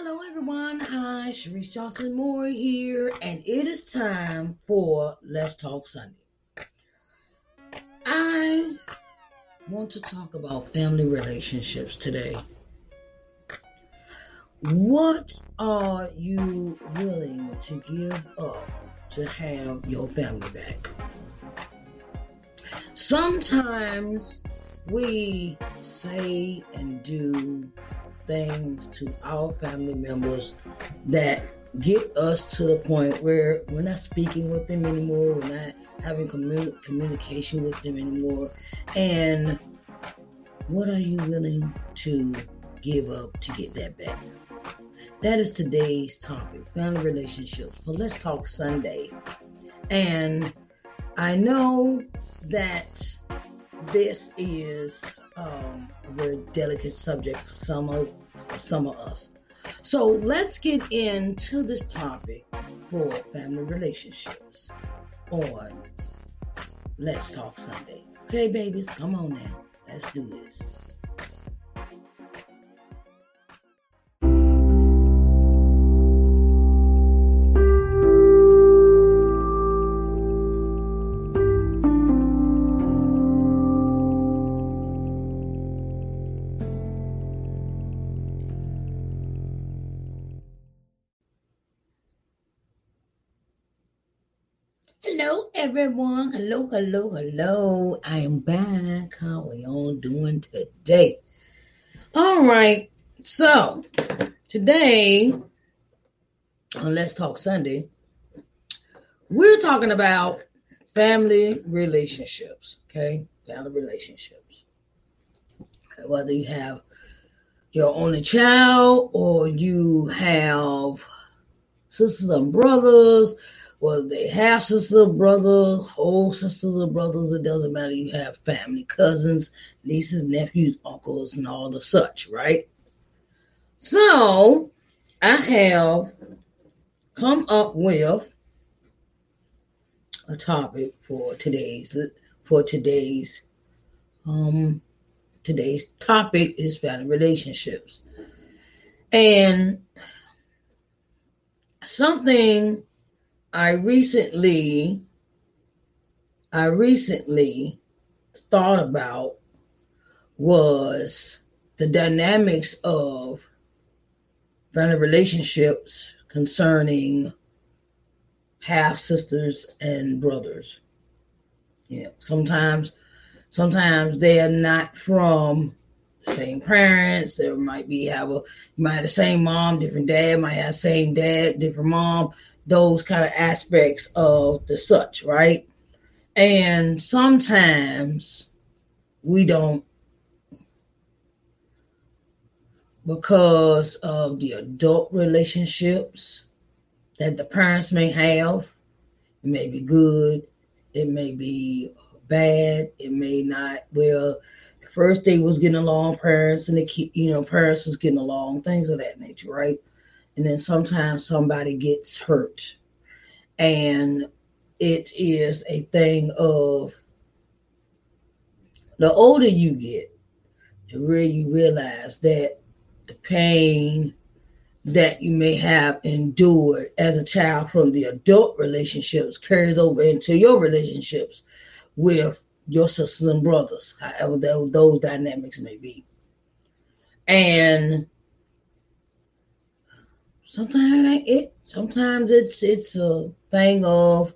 Hello, everyone. Hi, Sharice Johnson Moore here, and it is time for Let's Talk Sunday. I want to talk about family relationships today. What are you willing to give up to have your family back? Sometimes we say and do things to our family members that get us to the point where we're not speaking with them anymore, we're not having commun- communication with them anymore. And what are you willing to give up to get that back? That is today's topic family relationships. So let's talk Sunday. And I know that this is um, a very delicate subject for some of for some of us. So let's get into this topic for family relationships on Let's Talk Sunday. Okay, babies, come on now. Let's do this. Everyone. Hello, hello, hello. I am back. How are y'all doing today? All right. So, today on Let's Talk Sunday, we're talking about family relationships. Okay? Family relationships. Whether you have your only child or you have sisters and brothers whether they have sisters, brothers, whole sisters or brothers, it doesn't matter. You have family, cousins, nieces, nephews, uncles, and all the such, right? So I have come up with a topic for today's for today's um today's topic is family relationships. And something I recently I recently thought about was the dynamics of family relationships concerning half sisters and brothers. Yeah, sometimes sometimes they are not from the same parents. There might be have a might have the same mom, different dad, might have same dad, different mom, those kind of aspects of the such, right? And sometimes we don't because of the adult relationships that the parents may have. It may be good, it may be bad, it may not. Well, first they was getting along, parents and the kid, you know, parents was getting along, things of that nature, right? And then sometimes somebody gets hurt. And it is a thing of the older you get, the more you realize that the pain that you may have endured as a child from the adult relationships carries over into your relationships with your sisters and brothers, however those dynamics may be. And sometimes it sometimes it's it's a thing of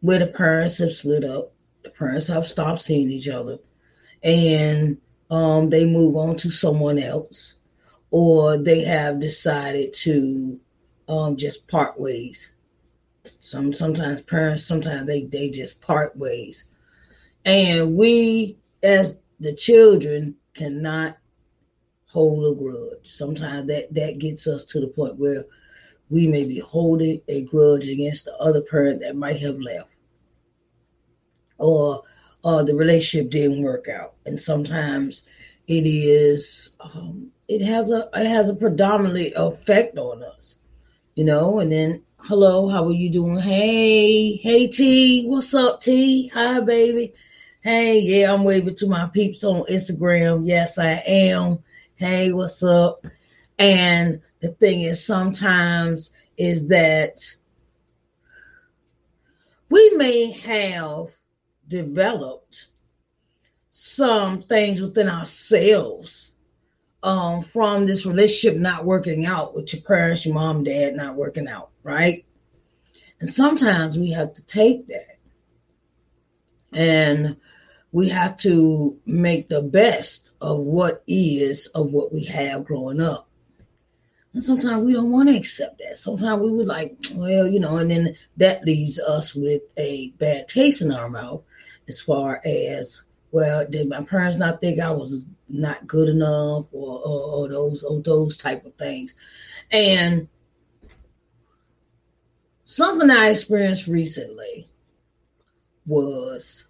where the parents have split up, the parents have stopped seeing each other, and um, they move on to someone else, or they have decided to um, just part ways. Some sometimes parents sometimes they they just part ways, and we as the children cannot hold a grudge. Sometimes that that gets us to the point where we may be holding a grudge against the other parent that might have left, or uh, the relationship didn't work out. And sometimes it is um, it has a it has a predominantly effect on us, you know. And then hello, how are you doing? Hey, hey T, what's up T? Hi baby. Hey, yeah, I'm waving to my peeps on Instagram. Yes, I am. Hey, what's up? And the thing is, sometimes is that we may have developed some things within ourselves um, from this relationship not working out with your parents, your mom, dad not working out, right? And sometimes we have to take that and we have to make the best of what is of what we have growing up. And sometimes we don't want to accept that. Sometimes we would like, well, you know, and then that leaves us with a bad taste in our mouth as far as, well, did my parents not think I was not good enough or, or, or those or those type of things. And something I experienced recently was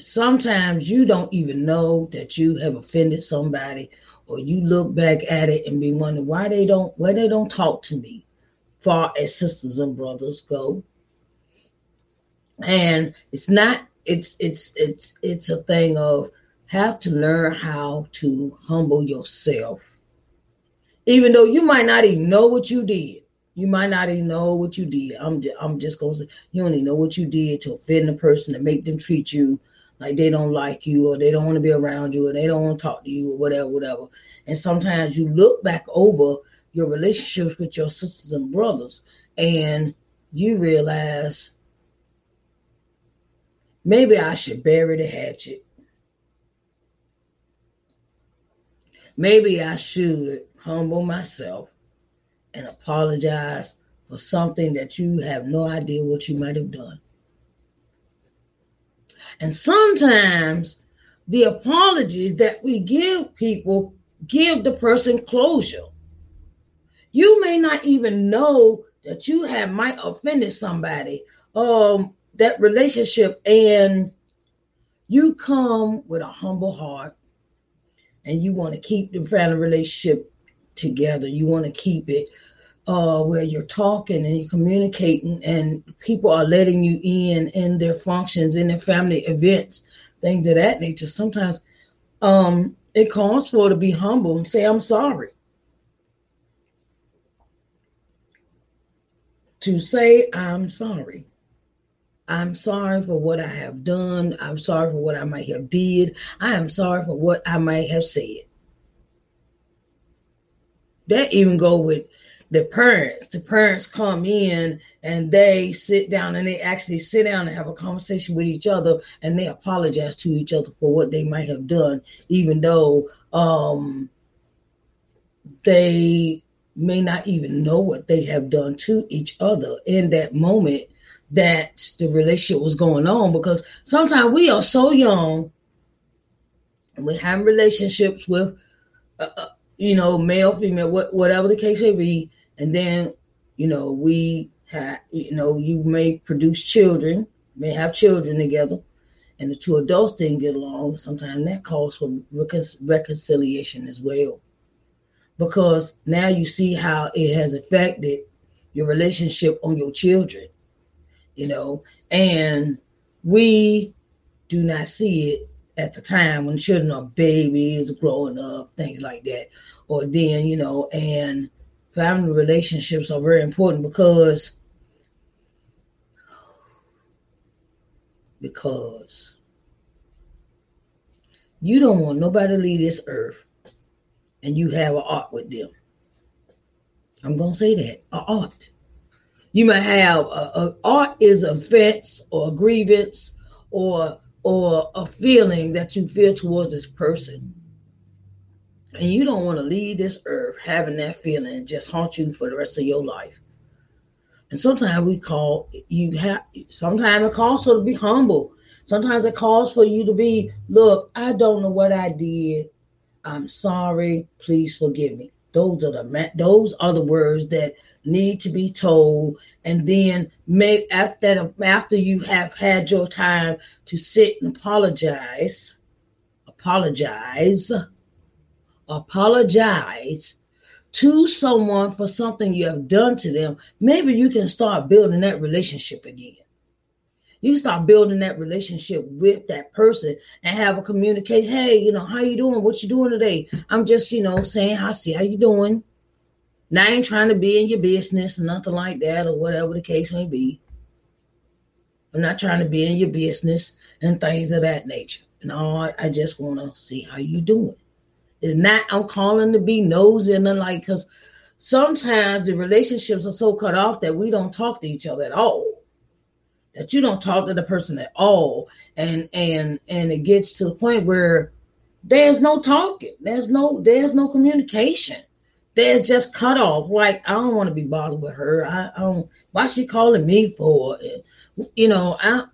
sometimes you don't even know that you have offended somebody or you look back at it and be wondering why they don't why they don't talk to me far as sisters and brothers go. And it's not it's it's it's it's a thing of have to learn how to humble yourself. Even though you might not even know what you did you might not even know what you did. I'm just, i'm just gonna say you only know what you did to offend a person to make them treat you like they don't like you or they don't want to be around you or they don't want to talk to you or whatever, whatever. And sometimes you look back over your relationships with your sisters and brothers and you realize maybe I should bury the hatchet. Maybe I should humble myself and apologize for something that you have no idea what you might have done. And sometimes the apologies that we give people give the person closure. You may not even know that you have might offended somebody, um, that relationship, and you come with a humble heart and you want to keep the family relationship together. You want to keep it uh, where you're talking and you're communicating, and people are letting you in in their functions, in their family events, things of that nature. Sometimes um, it calls for to be humble and say, "I'm sorry." To say, "I'm sorry." I'm sorry for what I have done. I'm sorry for what I might have did. I am sorry for what I might have said. That even go with the parents the parents come in and they sit down and they actually sit down and have a conversation with each other and they apologize to each other for what they might have done even though um, they may not even know what they have done to each other in that moment that the relationship was going on. Because sometimes we are so young and we have relationships with uh, uh you know male female whatever the case may be and then you know we have you know you may produce children may have children together and the two adults didn't get along sometimes that calls for reconciliation as well. Because now you see how it has affected your relationship on your children you know and we do not see it at the time when children are babies growing up things like that. Or then you know and family relationships are very important because because you don't want nobody to leave this earth and you have an art with them. I'm gonna say that an art. You might have a, a art is offense or a grievance or or a feeling that you feel towards this person and you don't want to leave this earth having that feeling just haunt you for the rest of your life. And sometimes we call you have sometimes it calls for to be humble. Sometimes it calls for you to be, look, I don't know what I did. I'm sorry. Please forgive me. Those are the those are the words that need to be told, and then make after after you have had your time to sit and apologize, apologize apologize to someone for something you have done to them, maybe you can start building that relationship again. You start building that relationship with that person and have a communication. Hey, you know, how you doing? What you doing today? I'm just, you know, saying, I see how you doing. Now I ain't trying to be in your business or nothing like that or whatever the case may be. I'm not trying to be in your business and things of that nature. No, I, I just want to see how you doing. It's not I'm calling to be nosy and like because sometimes the relationships are so cut off that we don't talk to each other at all. That you don't talk to the person at all, and and and it gets to the point where there's no talking. There's no there's no communication there's just cut off. Like I don't want to be bothered with her. I, I don't. Why she calling me for? You know, I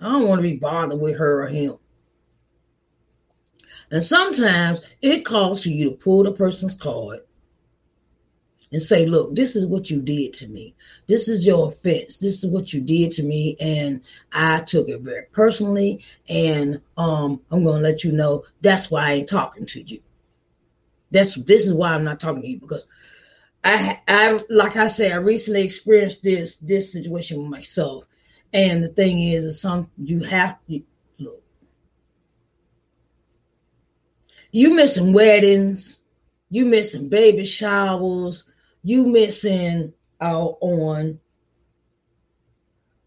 I don't want to be bothered with her or him. And sometimes it calls for you to pull the person's card and say, look, this is what you did to me. This is your offense. This is what you did to me. And I took it very personally. And um, I'm going to let you know that's why I ain't talking to you. That's this is why I'm not talking to you because I I like I said I recently experienced this this situation with myself, and the thing is, is some you have to look. You missing weddings, you missing baby showers, you missing out on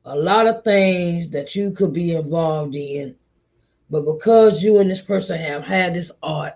a lot of things that you could be involved in, but because you and this person have had this art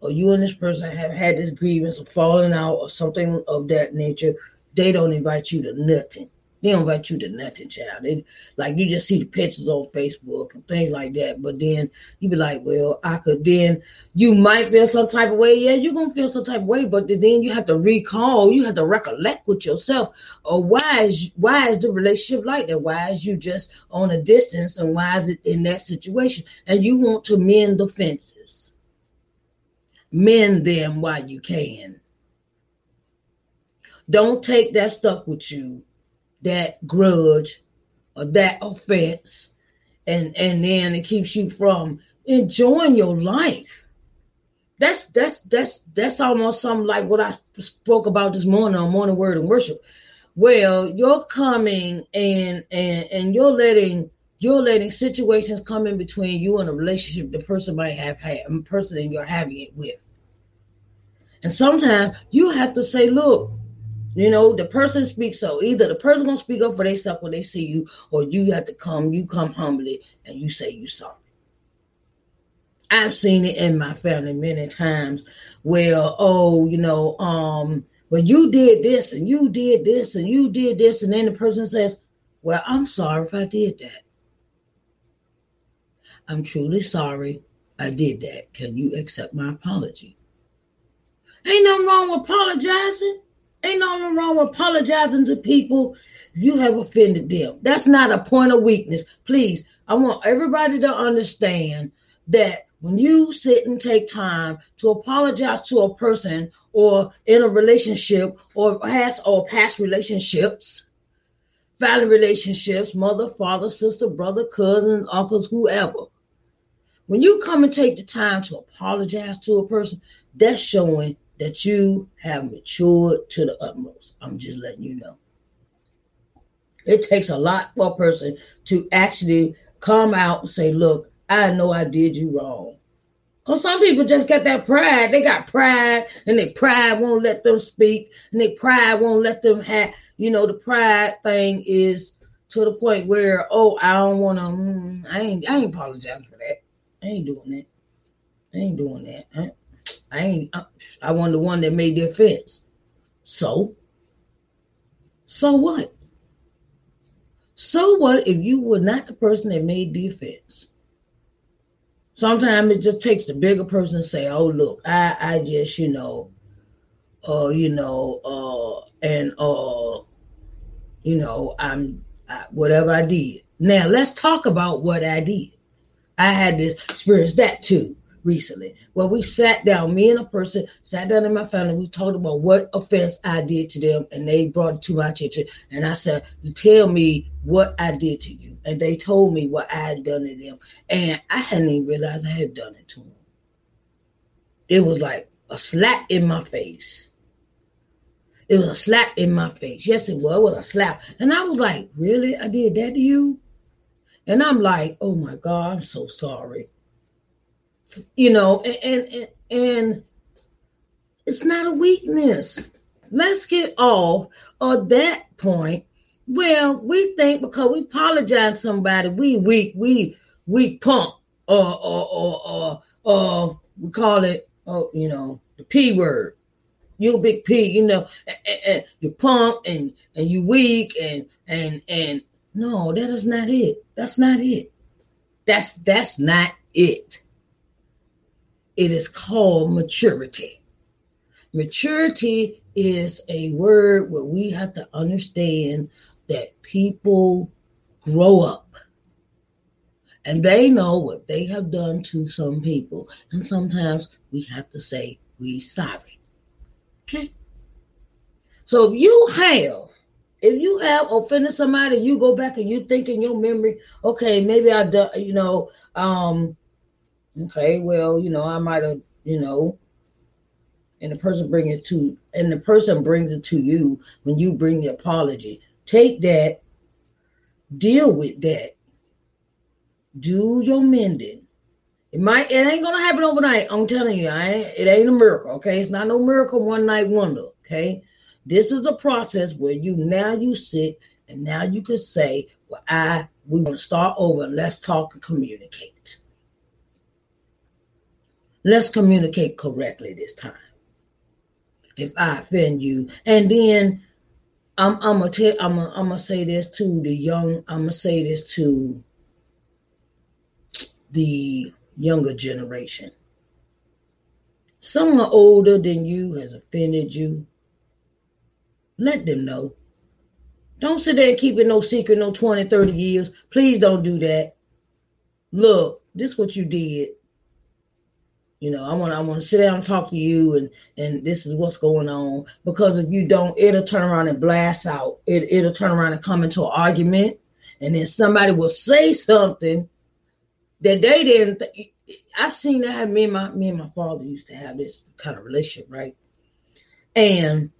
or you and this person have had this grievance or falling out or something of that nature, they don't invite you to nothing. They don't invite you to nothing, child. They like you just see the pictures on Facebook and things like that. But then you be like, well, I could then you might feel some type of way. Yeah, you're gonna feel some type of way, but then you have to recall, you have to recollect with yourself. Or why is why is the relationship like that? Why is you just on a distance and why is it in that situation? And you want to mend the fences mend them while you can. Don't take that stuff with you, that grudge or that offense, and and then it keeps you from enjoying your life. That's that's that's that's almost something like what I spoke about this morning on morning word and worship. Well, you're coming and and and you're letting you're letting situations come in between you and a relationship the person might have had, a person that you're having it with. And sometimes you have to say, look, you know, the person speaks so either the person gonna speak up for themselves when they see you, or you have to come, you come humbly and you say you sorry. I've seen it in my family many times where, oh, you know, um, well, you did this and you did this and you did this, and then the person says, Well, I'm sorry if I did that. I'm truly sorry I did that. Can you accept my apology? Ain't nothing wrong with apologizing. Ain't nothing wrong with apologizing to people you have offended them. That's not a point of weakness. Please, I want everybody to understand that when you sit and take time to apologize to a person or in a relationship or past or past relationships, family relationships, mother, father, sister, brother, cousins, uncles, whoever. When you come and take the time to apologize to a person, that's showing that you have matured to the utmost. I'm just letting you know. It takes a lot for a person to actually come out and say, Look, I know I did you wrong. Because some people just get that pride. They got pride, and their pride won't let them speak, and their pride won't let them have, you know, the pride thing is to the point where, oh, I don't want to, mm, I ain't, I ain't apologizing for that. I ain't doing that. I ain't doing that. I ain't. I, I wasn't the one that made the offense. So. So what? So what if you were not the person that made the offense? Sometimes it just takes the bigger person to say, "Oh, look, I, I just, you know, uh, you know, uh, and uh, you know, I'm I, whatever I did." Now let's talk about what I did. I had to experience that too recently where we sat down, me and a person sat down in my family. We talked about what offense I did to them, and they brought it to my attention. And I said, "You tell me what I did to you." And they told me what I had done to them, and I hadn't even realized I had done it to them. It was like a slap in my face. It was a slap in my face. Yes, it was. It was a slap. And I was like, really? I did that to you? And I'm like, oh my God, I'm so sorry. You know, and and and it's not a weakness. Let's get off of that point. Well, we think because we apologize somebody, we weak, we we pump, or or or or, or we call it, oh, you know, the p word. You big P, you know, and, and you pump and and you weak and and and no, that is not it. That's not it. That's that's not it. It is called maturity. Maturity is a word where we have to understand that people grow up and they know what they have done to some people. And sometimes we have to say, we sorry. Okay? So if you have if you have offended somebody, you go back and you think in your memory, okay, maybe I done, you know, um, okay, well, you know, I might have, you know, and the person bring it to, and the person brings it to you when you bring the apology. Take that, deal with that, do your mending. It might, it ain't gonna happen overnight. I'm telling you, I it ain't a miracle. Okay, it's not no miracle one night wonder. Okay, this is a process where you now you sit and now you can say, Well, I we want to start over. Let's talk and communicate. Let's communicate correctly this time. If I offend you, and then I'm I'm gonna tell I'm gonna, I'm say this to the young. I'm gonna say this to the younger generation. Someone older than you has offended you. Let them know. Don't sit there and keep it no secret no 20, 30 years. Please don't do that. Look, this is what you did. You know, I want I want to sit down and talk to you, and and this is what's going on. Because if you don't, it'll turn around and blast out. It it'll turn around and come into an argument, and then somebody will say something that they didn't. Th- I've seen that. Me and my me and my father used to have this kind of relationship, right? And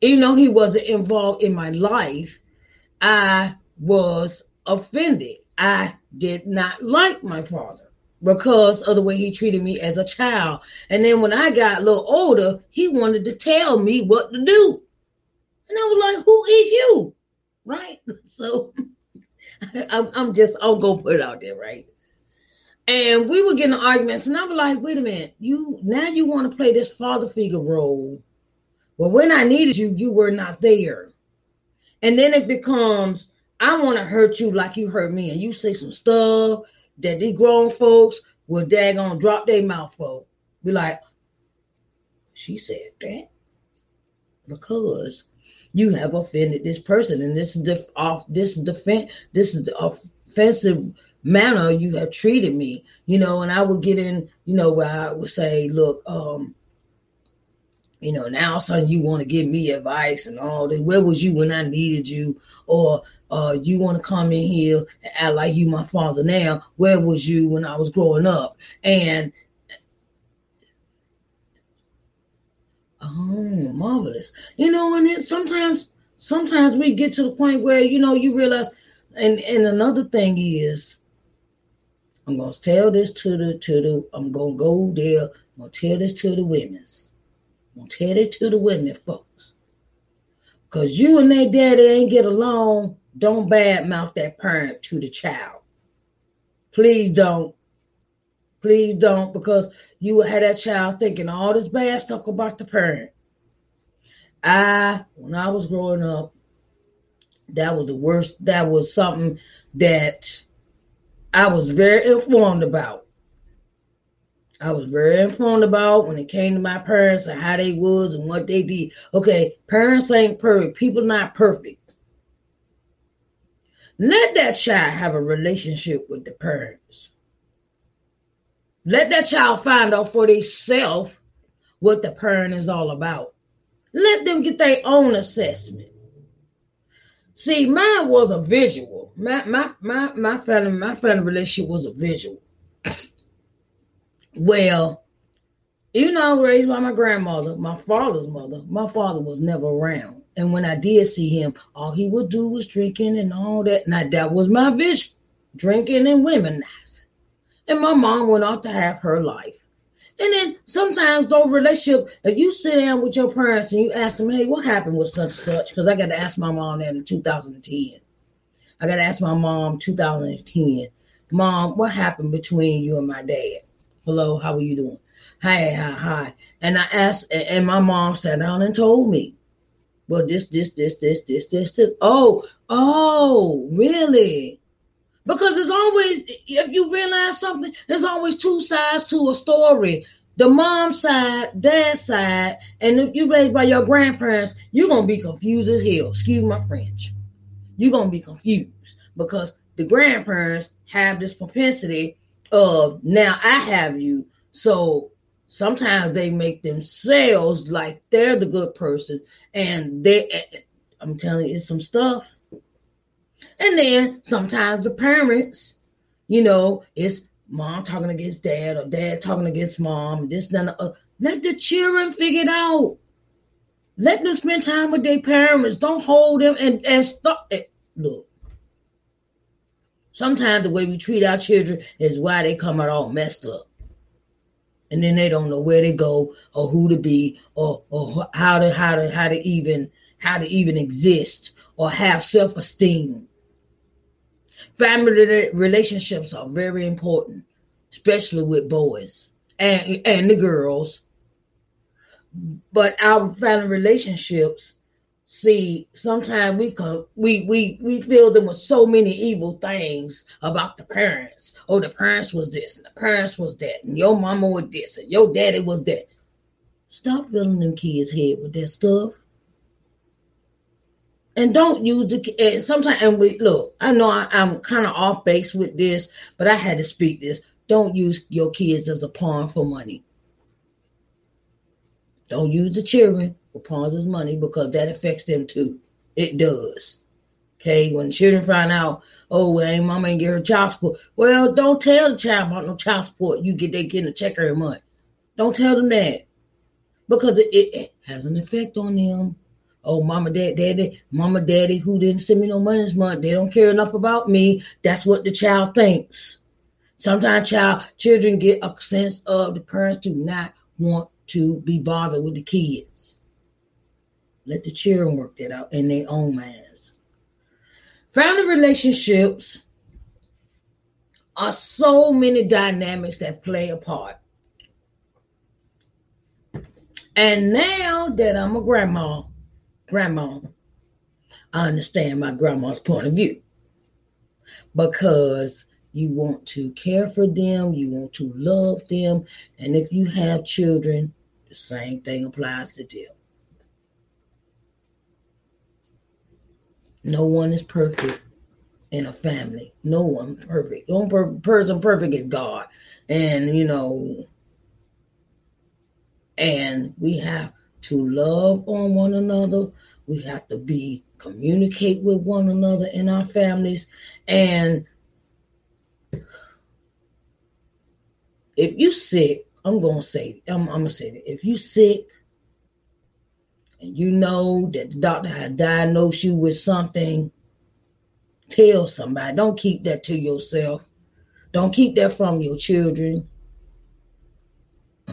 even though he wasn't involved in my life, I was offended. I did not like my father because of the way he treated me as a child. And then when I got a little older, he wanted to tell me what to do. And I was like, who is you? Right? So I'm, I'm just, I'm going to put it out there, right? And we were getting arguments, and I was like, wait a minute, you now you want to play this father figure role well, when I needed you, you were not there. And then it becomes, I want to hurt you like you hurt me. And you say some stuff that these grown folks will daggone drop their mouth for. Be like, she said that because you have offended this person and this def- off this defense this is the offensive manner you have treated me you know and i would get in you know where i would say look um you know, now son, you want to give me advice and all that. Where was you when I needed you? Or uh, you want to come in here and act like you my father now. Where was you when I was growing up? And oh, marvelous. You know, and it sometimes sometimes we get to the point where you know you realize. And and another thing is, I'm gonna tell this to the to the. I'm gonna go there. I'm gonna tell this to the women's I'm tell it to the women folks. Cause you and that daddy ain't get along, don't badmouth that parent to the child. Please don't. Please don't, because you will have that child thinking all this bad stuff about the parent. I, when I was growing up, that was the worst. That was something that I was very informed about. I was very informed about when it came to my parents and how they was and what they did. Okay, parents ain't perfect. People not perfect. Let that child have a relationship with the parents. Let that child find out for themselves what the parent is all about. Let them get their own assessment. See, mine was a visual. My my my my family my family relationship was a visual. Well, even though I was raised by my grandmother, my father's mother, my father was never around. And when I did see him, all he would do was drinking and all that. Now that was my vision, drinking and womenizing. And my mom went off to have her life. And then sometimes those relationship, if you sit down with your parents and you ask them, hey, what happened with such and such? Because I got to ask my mom that in 2010. I got to ask my mom 2010. Mom, what happened between you and my dad? Hello, how are you doing? Hi, hi, hi. And I asked, and my mom sat down and told me, well, this, this, this, this, this, this, this. Oh, oh, really? Because it's always, if you realize something, there's always two sides to a story. The mom side, dad side, and if you're raised by your grandparents, you're gonna be confused as hell. Excuse my French. You're gonna be confused because the grandparents have this propensity of now I have you. So sometimes they make themselves like they're the good person and they i'm telling you it's some stuff. And then sometimes the parents you know it's mom talking against dad or dad talking against mom this and that let the children figure it out. Let them spend time with their parents. Don't hold them and, and stop it. Look sometimes the way we treat our children is why they come out all messed up and then they don't know where to go or who to be or or how to how to how to even how to even exist or have self-esteem. Family relationships are very important, especially with boys and and the girls. But our family relationships see sometimes we come we we we feel them with so many evil things about the parents. Oh the parents was this and the parents was that and your mama was this and your daddy was that. Stop filling them kids head with that stuff. And don't use the and sometimes and we look i know I, i'm kind of off base with this but i had to speak this. Don't use your kids as a pawn for money. Don't use the children pawns as money because that affects them too. It does. Okay, when children find out, oh, well, ain't mama ain't get her child support. Well, don't tell the child about no child support. You get they getting a check every month. Don't tell them that because it, it, it has an effect on them. Oh, mama, dad, daddy, mama, daddy, who didn't send me no money this month? They don't care enough about me. That's what the child thinks. Sometimes child children get a sense of the parents do not want to be bothered with the kids. Let the children work that out in their own minds. Family relationships are so many dynamics that play a part. And now that I'm a grandma, grandma, I understand my grandma's point of view because you want to care for them, you want to love them, and if you have children, the same thing applies to them. No one is perfect in a family. No one perfect. The only per- person perfect is God. And, you know, and we have to love on one another. We have to be communicate with one another in our families. And if you sick, I'm gonna say, I'm, I'm gonna say that if you sick and you know that the doctor has diagnosed you with something, tell somebody. Don't keep that to yourself. Don't keep that from your children.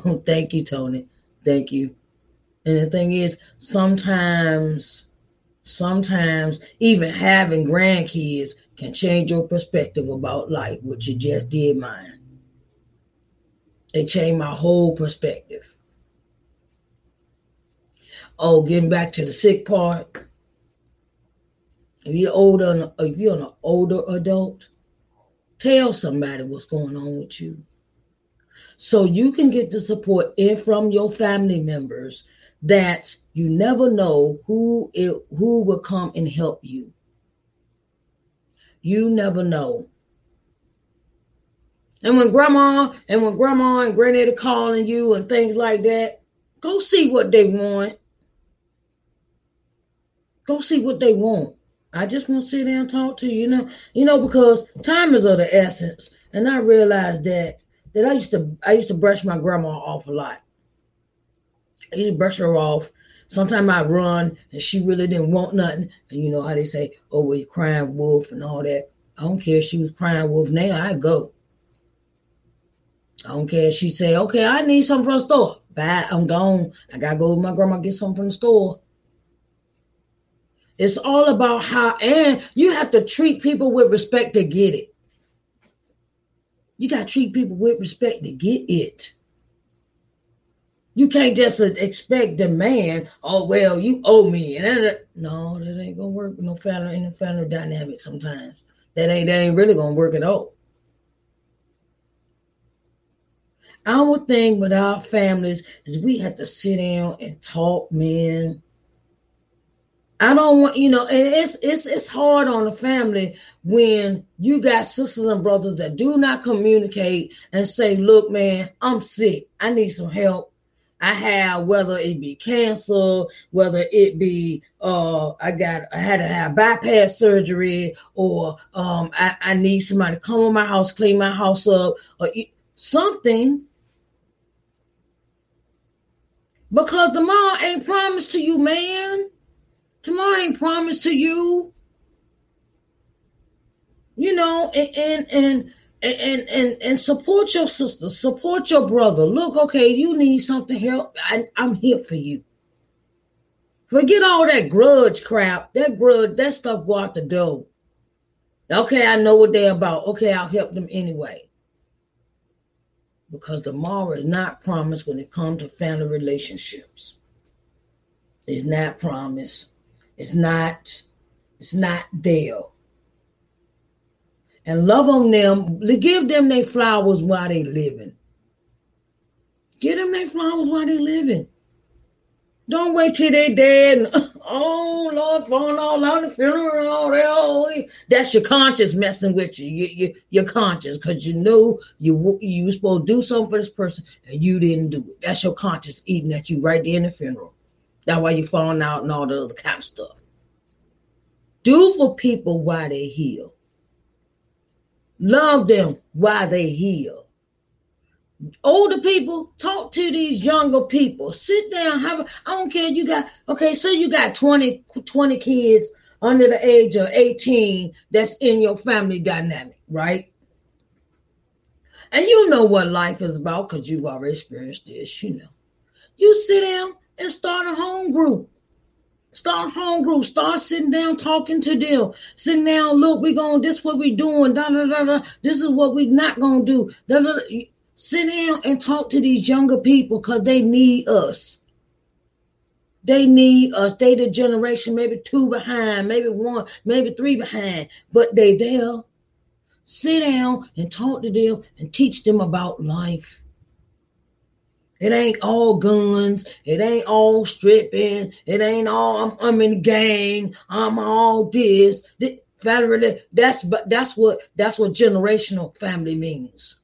Oh, thank you, Tony. Thank you. And the thing is, sometimes, sometimes even having grandkids can change your perspective about life, which you just did mine. It changed my whole perspective. Oh, getting back to the sick part. If you're older, if you're an older adult, tell somebody what's going on with you. So you can get the support in from your family members that you never know who it, who will come and help you. You never know. And when grandma and when grandma and granddaddy calling you and things like that, go see what they want. Go see what they want. I just want to sit there and talk to you, you know, you know, because time is of the essence. And I realized that that I used to I used to brush my grandma off a lot. I used to brush her off. Sometimes I run and she really didn't want nothing. And you know how they say, oh, well, you crying wolf and all that. I don't care if she was crying wolf now, I go. I don't care if she say, okay, I need something from the store. Bye, I'm gone. I gotta go with my grandma get something from the store. It's all about how, and you have to treat people with respect to get it. You got to treat people with respect to get it. You can't just uh, expect demand. Oh well, you owe me, and that, uh, no, that ain't gonna work. No family in the family dynamic. Sometimes that ain't that ain't really gonna work at all. Our thing with our families is we have to sit down and talk, man. I don't want you know, and it's it's it's hard on a family when you got sisters and brothers that do not communicate and say, "Look, man, I'm sick. I need some help. I have whether it be cancer, whether it be uh I got I had to have bypass surgery, or um I, I need somebody to come in my house, clean my house up, or something." Because the mom ain't promised to you, man. Tomorrow ain't promised to you. You know, and and and and and, and support your sister, support your brother. Look, okay, you need something help. I, I'm here for you. Forget all that grudge crap. That grudge, that stuff go out the door. Okay, I know what they're about. Okay, I'll help them anyway. Because tomorrow is not promised when it comes to family relationships. It's not promised. It's not, it's not there. And love on them, give them their flowers while they living. Give them their flowers while they living. Don't wait till they dead. And, oh Lord, falling all out the funeral. Oh, that's your conscience messing with you. you, you your conscience, because you know you you supposed to do something for this person and you didn't do it. That's your conscience eating at you right there in the funeral. That's why you're falling out and all the other kind of stuff. Do for people while they heal. Love them while they heal. Older people, talk to these younger people. Sit down, have a, I don't care, you got, okay, say you got 20, 20 kids under the age of 18 that's in your family dynamic, right? And you know what life is about because you've already experienced this, you know. You sit down and start a home group. Start a home group. Start sitting down talking to them. Sitting down, look, we're going this what we doing. Da, da, da, da. This is what we not gonna do. Da, da, da. Sit down and talk to these younger people because they need us. They need us. They the generation, maybe two behind, maybe one, maybe three behind, but they there. Sit down and talk to them and teach them about life. It ain't all guns. It ain't all stripping. It ain't all I'm, I'm in the gang. I'm all this. Family, that's but that's what that's what generational family means.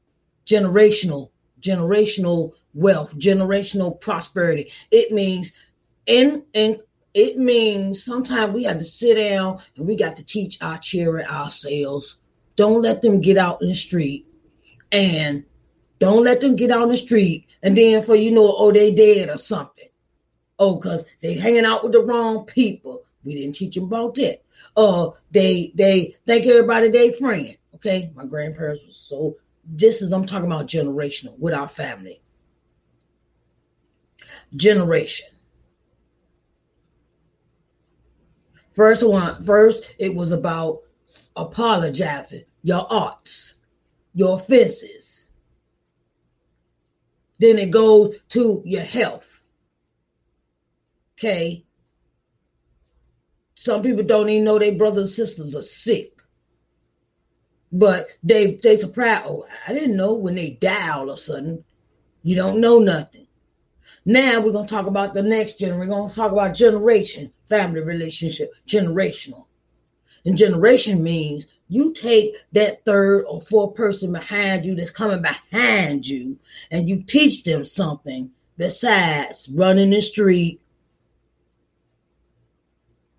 Generational, generational wealth, generational prosperity. It means in and it means sometimes we have to sit down and we got to teach our children ourselves. Don't let them get out in the street and don't let them get on the street and then for you know, oh, they dead or something. Oh, because they hanging out with the wrong people. We didn't teach them about that. Uh, they they think everybody they friend. Okay, my grandparents was so. This is I'm talking about generational with our family. Generation. First one, first it was about apologizing, your arts, your offenses then it goes to your health. Okay. Some people don't even know their brothers and sisters are sick. But they they surprised, oh, I didn't know when they die all of a sudden. You don't know nothing. Now we're gonna talk about the next generation. We're gonna talk about generation, family relationship, generational. And generation means you take that third or fourth person behind you that's coming behind you and you teach them something besides running the street,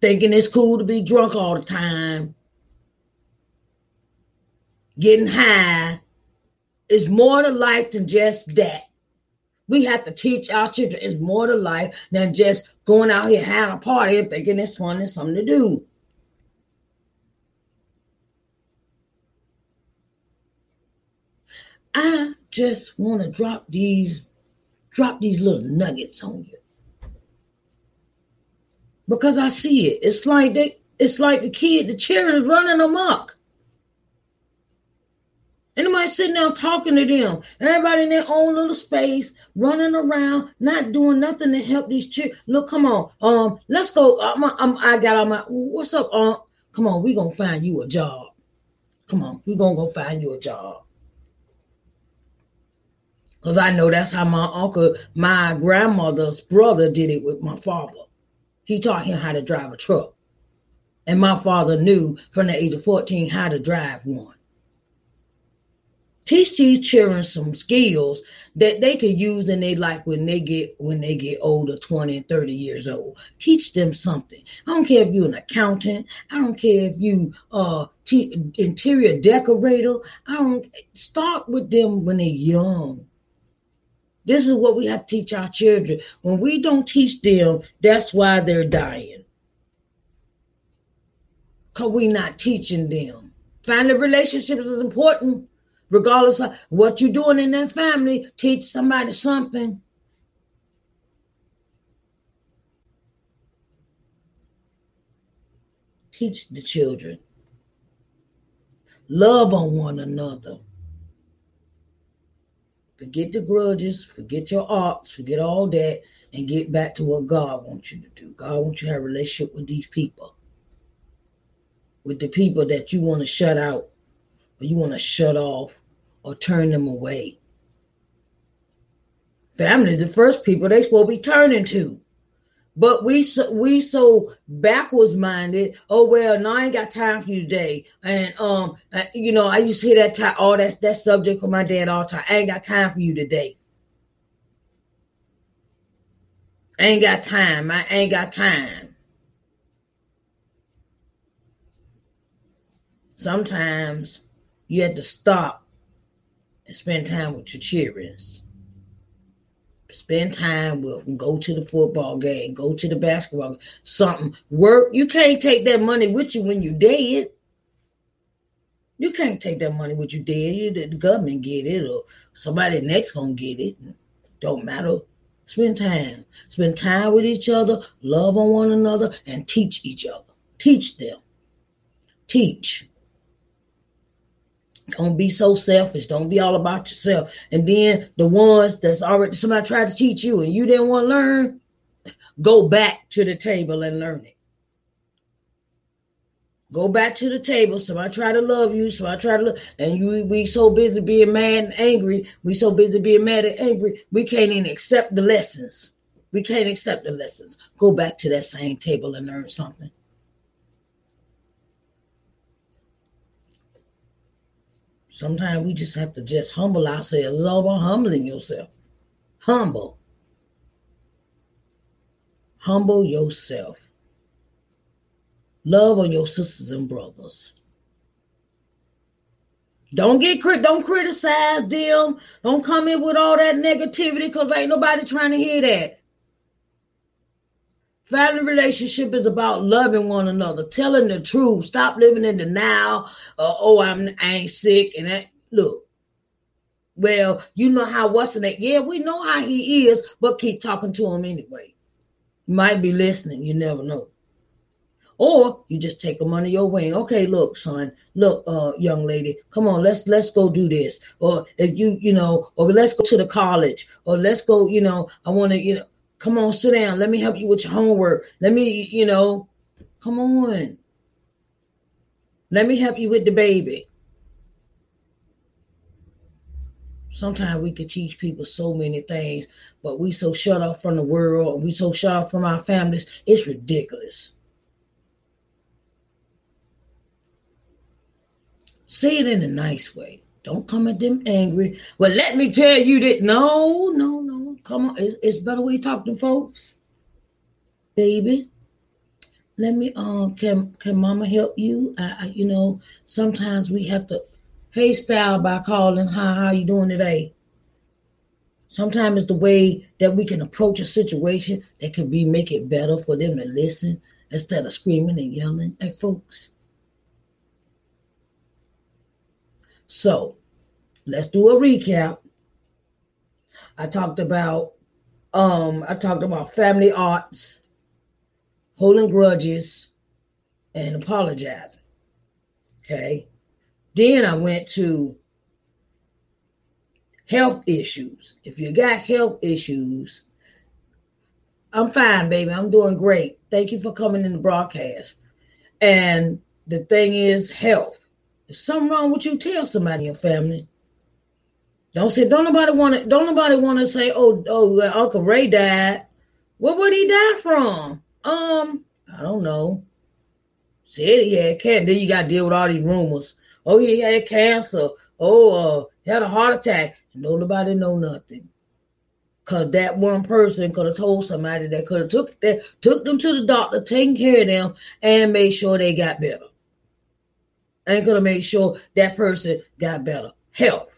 thinking it's cool to be drunk all the time, getting high. It's more to life than just that. We have to teach our children it's more to life than just going out here having a party and thinking it's fun and something to do. I just want to drop these drop these little nuggets on you. Because I see it. It's like they it's like the kid, the children running amok. Anybody sitting there talking to them. Everybody in their own little space, running around, not doing nothing to help these children. Look, come on. Um, let's go. I'm, I'm, i got all my. What's up, um? Come on, we gonna find you a job. Come on, we gonna go find you a job. Cause I know that's how my uncle, my grandmother's brother, did it with my father. He taught him how to drive a truck, and my father knew from the age of fourteen how to drive one. Teach these children some skills that they can use in their life when they get when they get older 20 and 30 years old. Teach them something. I don't care if you're an accountant. I don't care if you uh t- interior decorator. I don't start with them when they're young this is what we have to teach our children when we don't teach them that's why they're dying because we're not teaching them family relationships is important regardless of what you're doing in that family, teach somebody something. Teach the children. Love on one another. Forget the grudges, forget your arts, forget all that, and get back to what God wants you to do. God wants you to have a relationship with these people. With the people that you want to shut out or you want to shut off or turn them away. Family, the first people they supposed to be turning to. But we so we so backwards minded. Oh well, no, I ain't got time for you today. And um, uh, you know, I used to hear that all that that subject with my dad all the time. I ain't got time for you today. I ain't got time. I ain't got time. Sometimes you have to stop and spend time with your children. Spend time with. Go to the football game. Go to the basketball game. Something. Work. You can't take that money with you when you're dead. You can't take that money with you dead. You, the government get it or somebody next gonna get it. Don't matter. Spend time. Spend time with each other. Love on one another and teach each other. Teach them. Teach. Don't be so selfish. Don't be all about yourself. And then the ones that's already somebody tried to teach you and you didn't want to learn, go back to the table and learn it. Go back to the table. Somebody try to love you. Somebody try to look, and you we so busy being mad and angry. We so busy being mad and angry. We can't even accept the lessons. We can't accept the lessons. Go back to that same table and learn something. Sometimes we just have to just humble ourselves. It's all about humbling yourself. Humble. Humble yourself. Love on your sisters and brothers. Don't get crit. Don't criticize them. Don't come in with all that negativity because ain't nobody trying to hear that. Family relationship is about loving one another, telling the truth. Stop living in the now. Uh, oh, I'm I ain't sick, and that look. Well, you know how what's in it? Yeah, we know how he is, but keep talking to him anyway. might be listening. You never know. Or you just take him under your wing. Okay, look, son. Look, uh, young lady. Come on, let's let's go do this. Or if you, you know, or let's go to the college. Or let's go. You know, I want to, you know Come on, sit down. Let me help you with your homework. Let me, you know, come on. Let me help you with the baby. Sometimes we could teach people so many things, but we so shut off from the world, we so shut off from our families, it's ridiculous. Say it in a nice way. Don't come at them angry. Well, let me tell you that. No, no. Come on, it's, it's better we talk to folks, baby. Let me. Uh, can can Mama help you? I, I, you know, sometimes we have to. Hey, style by calling. Hi, how you doing today? Sometimes it's the way that we can approach a situation that could be make it better for them to listen instead of screaming and yelling at folks. So let's do a recap. I talked about um I talked about family arts, holding grudges, and apologizing. Okay. Then I went to health issues. If you got health issues, I'm fine, baby. I'm doing great. Thank you for coming in the broadcast. And the thing is health. If something wrong with you, tell somebody in your family. Don't say don't nobody want to don't nobody want to say, oh, oh, Uncle Ray died. What would he die from? Um, I don't know. Said he had cancer. Then you got to deal with all these rumors. Oh, he had cancer. Oh, uh, he had a heart attack. Nobody know nothing. Cause that one person could have told somebody that could have took that took them to the doctor, taken care of them, and made sure they got better. And could have made sure that person got better. Health.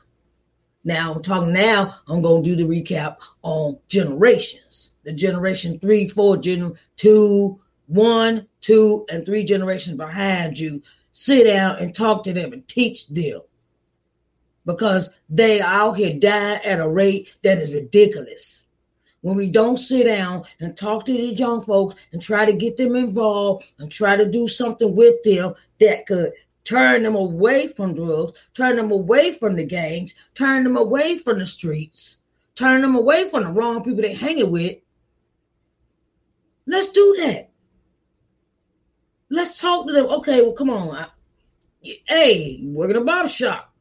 Now talking now, I'm gonna do the recap on generations. The generation three, four, gen two, one, two, and three generations behind you. Sit down and talk to them and teach them because they are out here dying at a rate that is ridiculous. When we don't sit down and talk to these young folks and try to get them involved and try to do something with them that could turn them away from drugs, turn them away from the gangs, turn them away from the streets, turn them away from the wrong people they hanging with. Let's do that. Let's talk to them. Okay, well, come on. I, hey, work in a barber shop.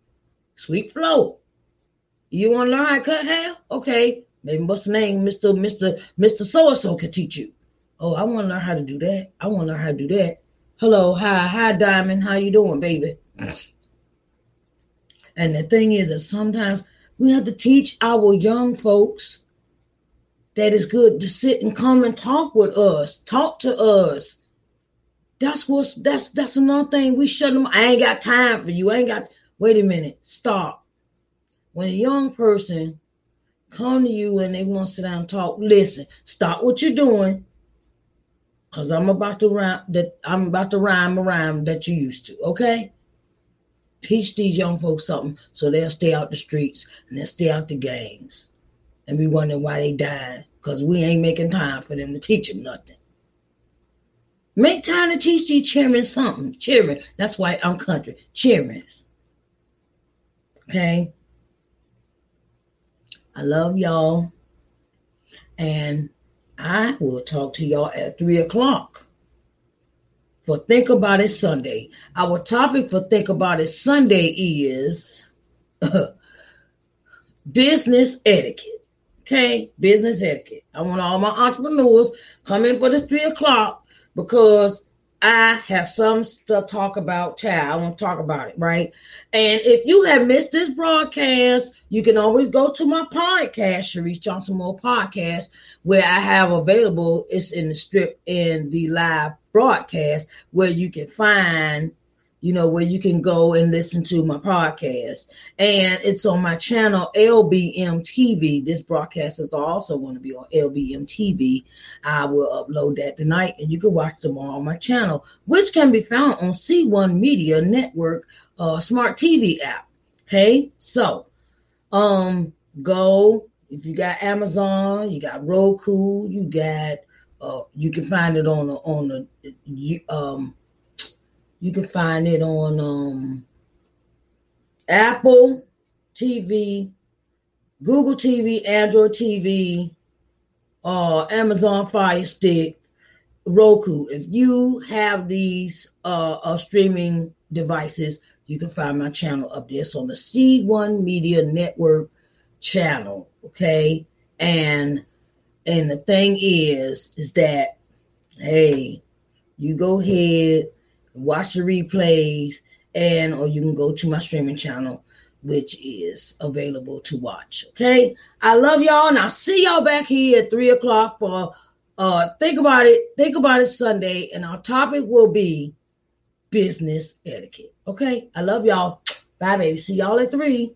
Sweet flow. You want to learn how to cut hair? Okay. Maybe what's the name? Mr. Mr. Mr. So-and-so can teach you. Oh, I want to learn how to do that. I want to learn how to do that. Hello, hi, hi, Diamond. How you doing, baby? And the thing is that sometimes we have to teach our young folks that it's good to sit and come and talk with us, talk to us. That's what's that's that's another thing. We shut them. I ain't got time for you. I ain't got wait a minute, stop. When a young person come to you and they want to sit down and talk, listen, stop what you're doing. Cause I'm about to rhyme that I'm about to rhyme a rhyme that you used to, okay? Teach these young folks something so they'll stay out the streets and they'll stay out the gangs and be wondering why they dying. Cause we ain't making time for them to teach them nothing. Make time to teach these children something. Children. That's why I'm country. Children. Okay. I love y'all. And I will talk to y'all at three o'clock for Think About It Sunday. Our topic for Think About It Sunday is business etiquette. Okay, business etiquette. I want all my entrepreneurs come in for this three o'clock because I have some stuff to talk about, child. I want to talk about it, right? And if you have missed this broadcast, you can always go to my podcast, Sharice Johnson Moore Podcast, where I have available. It's in the strip in the live broadcast where you can find you know, where you can go and listen to my podcast. And it's on my channel, LBM TV. This broadcast is also going to be on LBM TV. I will upload that tonight and you can watch them all on my channel, which can be found on C1 Media Network uh, smart TV app. Okay. So, um, go if you got Amazon, you got Roku, you got, uh, you can find it on the, on the, um, you can find it on um, Apple TV, Google TV, Android TV, uh, Amazon Fire Stick, Roku. If you have these uh, uh, streaming devices, you can find my channel up there. It's on the C1 Media Network channel. Okay. And and the thing is, is that hey, you go ahead watch the replays, and or you can go to my streaming channel, which is available to watch. Okay. I love y'all, and I'll see y'all back here at three o'clock for uh think about it, think about it Sunday, and our topic will be business etiquette. Okay. I love y'all. Bye, baby. See y'all at three.